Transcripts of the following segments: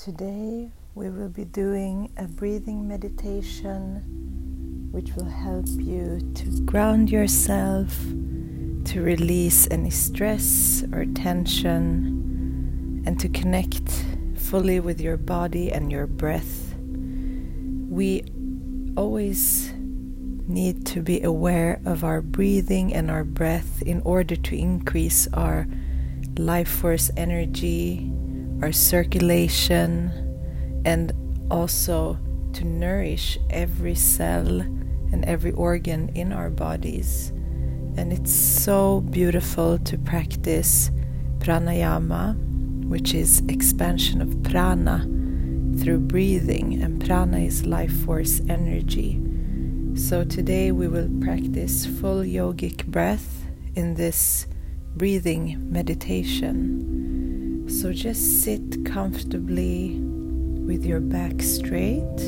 Today we will be doing a breathing meditation which will help you to ground yourself, to release any stress or tension, and to connect fully with your body and your breath. We always need to be aware of our breathing and our breath in order to increase our life force energy our circulation, and also to nourish every cell and every organ in our bodies. And it's so beautiful to practice pranayama, which is expansion of prana through breathing, and prana is life force energy. So today we will practice full yogic breath in this breathing meditation. So just sit comfortably with your back straight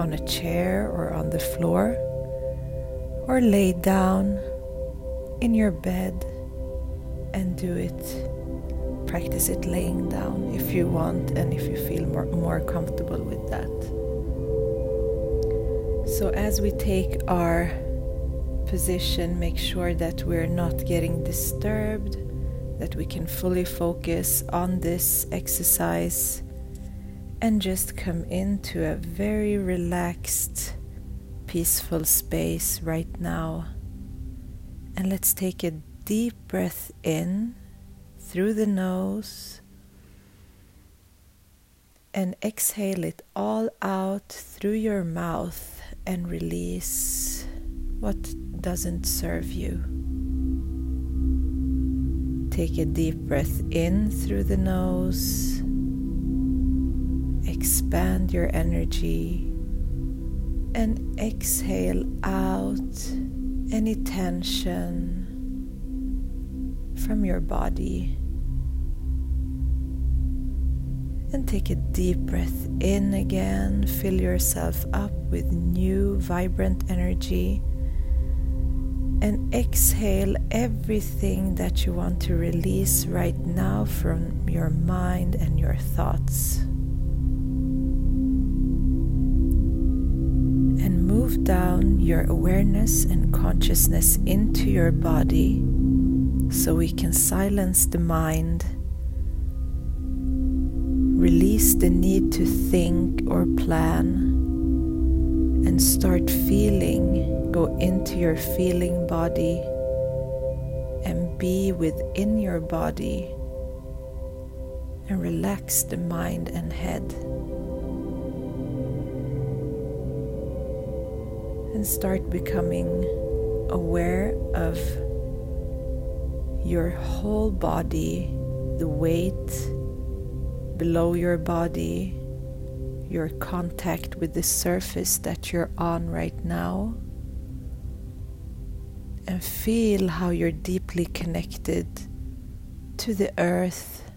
on a chair or on the floor, or lay down in your bed and do it. Practice it laying down if you want and if you feel more, more comfortable with that. So, as we take our position, make sure that we're not getting disturbed that we can fully focus on this exercise and just come into a very relaxed, peaceful space right now. And let's take a deep breath in through the nose and exhale it all out through your mouth and release what doesn't serve you. Take a deep breath in through the nose. Expand your energy and exhale out any tension from your body. And take a deep breath in again. Fill yourself up with new, vibrant energy and exhale everything that you want to release right now from your mind and your thoughts. And move down your awareness and consciousness into your body so we can silence the mind, release the need to think or plan, and start feeling Go into your feeling body and be within your body and relax the mind and head. And start becoming aware of your whole body, the weight below your body, your contact with the surface that you're on right now. And feel how you're deeply connected to the earth,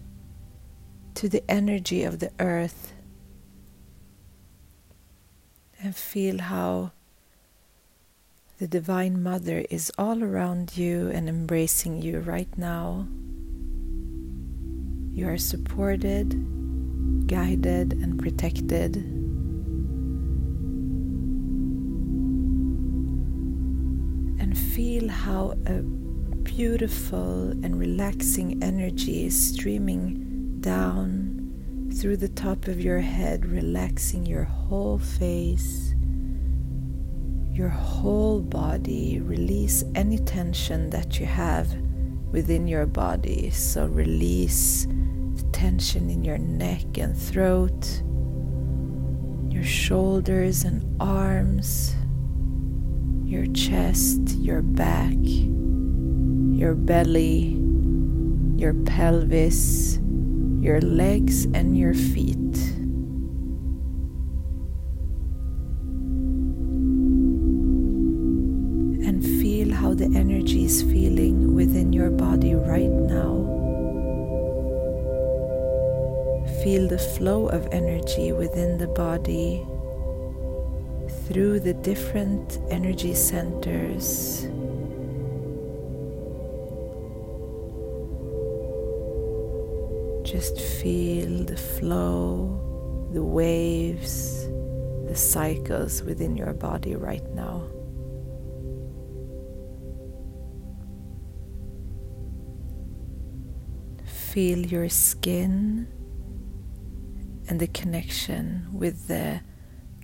to the energy of the earth, and feel how the Divine Mother is all around you and embracing you right now. You are supported, guided, and protected. And feel how a beautiful and relaxing energy is streaming down through the top of your head, relaxing your whole face, your whole body. Release any tension that you have within your body. So, release the tension in your neck and throat, your shoulders and arms your chest, your back, your belly, your pelvis, your legs, and your feet. Through the different energy centers. just feel the flow, the waves, the cycles within your body right now. Feel your skin and the connection with the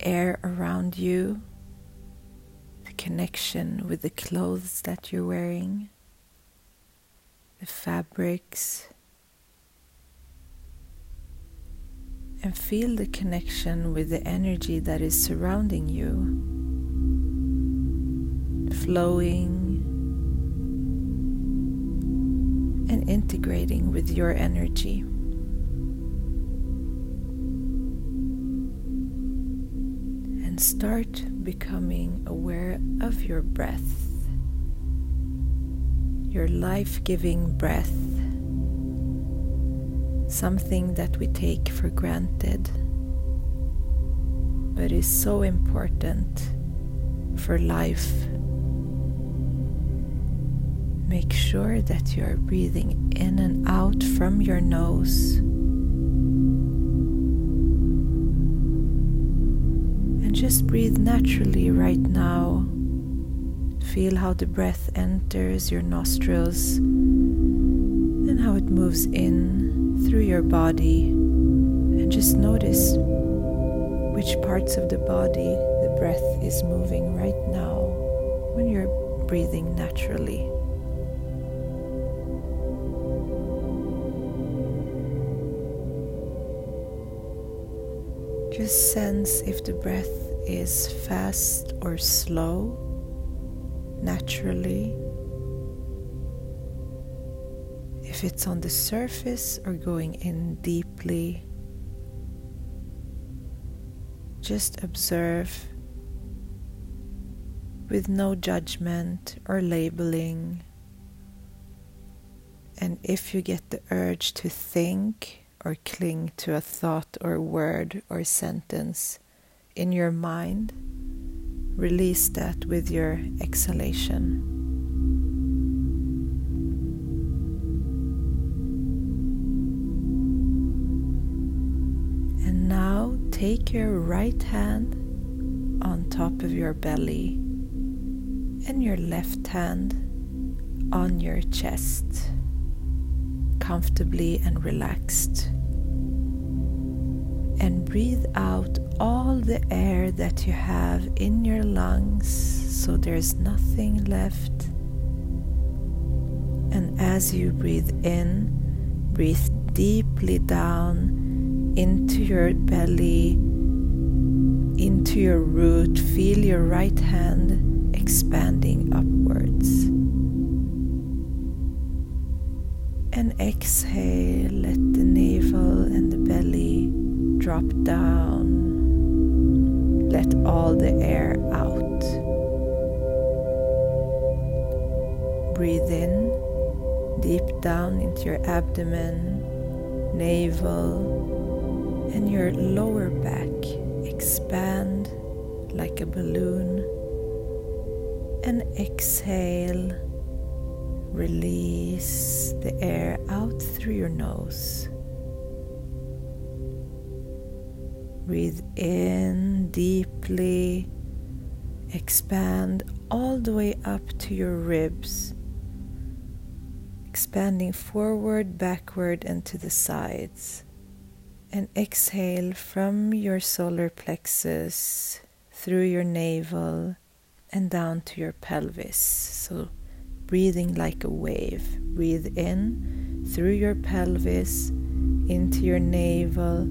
air around you, the connection with the clothes that you're wearing, the fabrics, and feel the connection with the energy that is surrounding you, flowing and integrating with your energy. Start becoming aware of your breath, your life giving breath, something that we take for granted, but is so important for life. Make sure that you are breathing in and out from your nose. Just breathe naturally right now. Feel how the breath enters your nostrils and how it moves in through your body. And just notice which parts of the body the breath is moving right now when you're breathing naturally. Just sense if the breath is fast or slow, naturally. If it's on the surface or going in deeply. Just observe with no judgment or labeling. And if you get the urge to think, or cling to a thought or word or sentence in your mind, release that with your exhalation. And now take your right hand on top of your belly and your left hand on your chest comfortably and relaxed. Breathe out all the air that you have in your lungs so there's nothing left. And as you breathe in, breathe deeply down into your belly, into your root. Feel your right hand expanding upwards. And exhale, let the navel and the belly drop down. Let all the air out. Breathe in deep down into your abdomen, navel, and your lower back. Expand like a balloon. And exhale Release the air out through your nose. Breathe in deeply. Expand all the way up to your ribs, expanding forward, backward, and to the sides. And exhale from your solar plexus through your navel and down to your pelvis. So breathing like a wave. Breathe in through your pelvis, into your navel,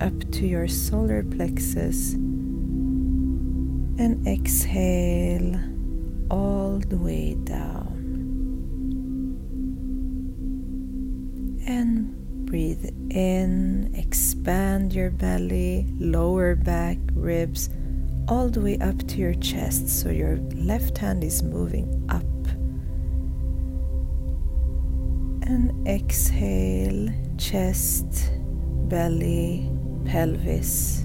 up to your solar plexus, and exhale all the way down. And breathe in, expand your belly, lower back, ribs, all the way up to your chest. So your left hand is moving up and exhale, chest, belly, pelvis,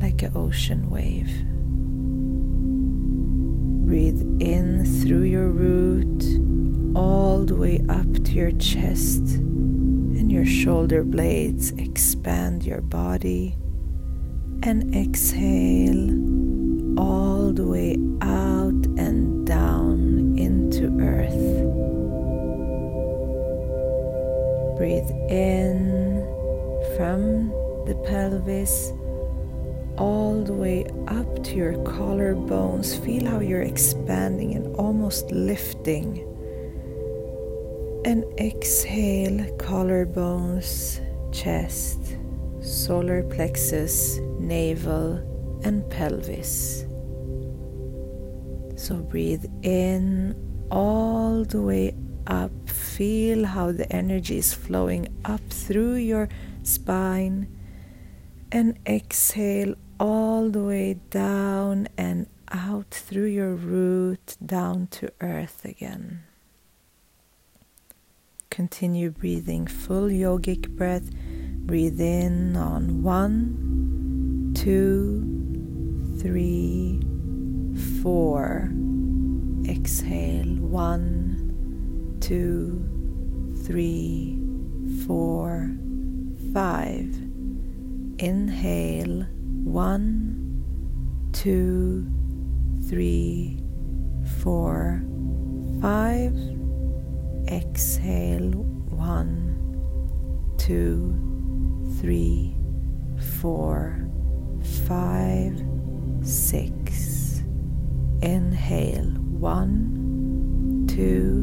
like an ocean wave. Breathe in through your root all the way up to your chest, and your shoulder blades. Expand your body and exhale all the way out and down into earth. Breathe in from the pelvis all the way up to your collarbones. Feel how you're expanding and almost lifting. And exhale, collarbones, chest, solar plexus, navel, and pelvis. So breathe in all the way up. Feel how the energy is flowing up through your spine. And exhale all the way down and out through your root down to earth again. Continue breathing full yogic breath. Breathe in on one, two, three, four. Exhale one, two, three, four, five. Inhale one, two, three, four, five. Exhale one, two, three, four, five, six. Inhale one, two,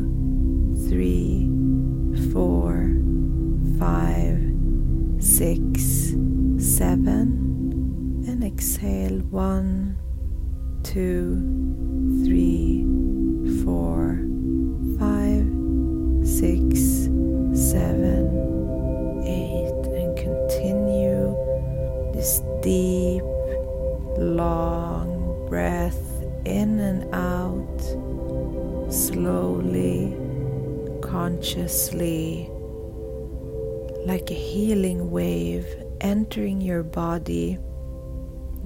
exhale one, two, three, four, five, six, seven, eight, and continue this deep, long breath in and out, slowly, consciously, like a healing wave entering your body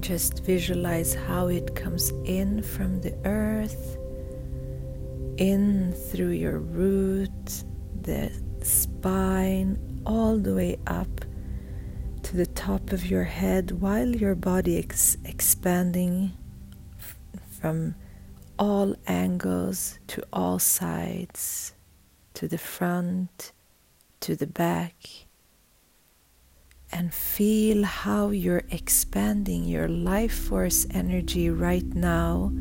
just visualize how it comes in from the earth, in through your root, the spine, all the way up to the top of your head while your body is expanding from all angles to all sides, to the front, to the back and feel how you're expanding your life force energy right now,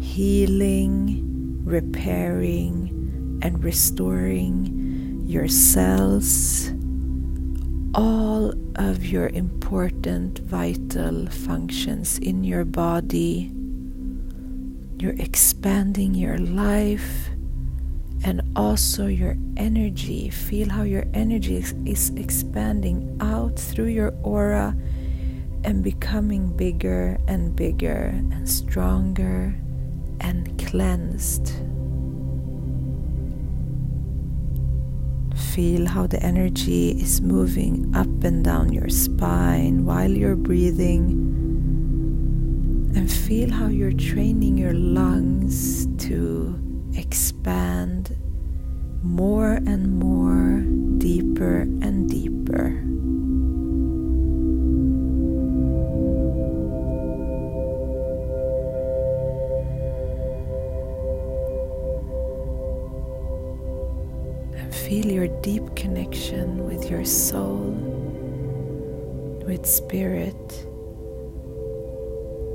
healing, repairing, and restoring your cells, all of your important vital functions in your body. You're expanding your life and also your energy. Feel how your energy is, is, expanding out through your aura and becoming bigger and bigger and stronger and cleansed. Feel how the energy is moving up and down your spine while you're breathing. And feel how you're training your lungs to expand more and more, deeper and deeper. And feel your deep connection with your soul, with spirit,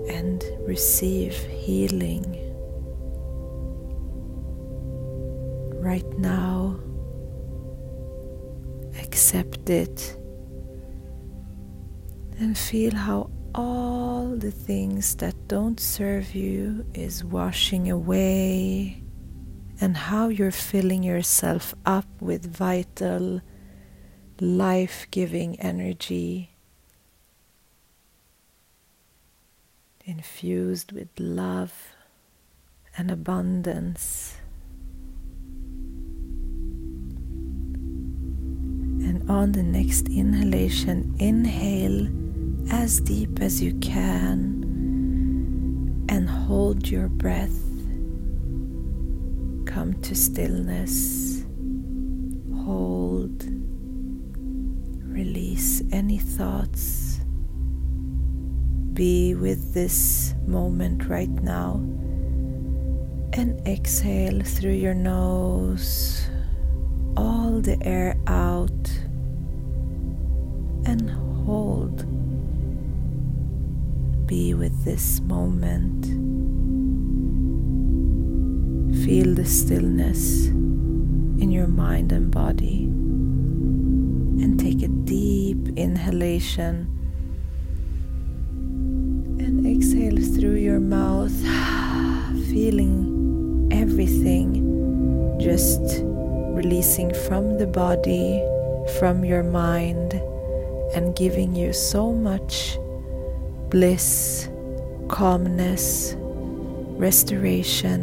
and receive healing. Right now. Accept it and feel how all the things that don't serve you is washing away and how you're filling yourself up with vital, life giving energy. Infused with love and abundance. On the next inhalation, inhale as deep as you can and hold your breath. Come to stillness. Hold Release any thoughts. Be with this moment right now and exhale through your nose all the air this moment. Feel the stillness in your mind and body. And take a deep inhalation and exhale through your mouth, feeling everything just releasing from the body, from your mind, and giving you so much bliss, calmness, restoration,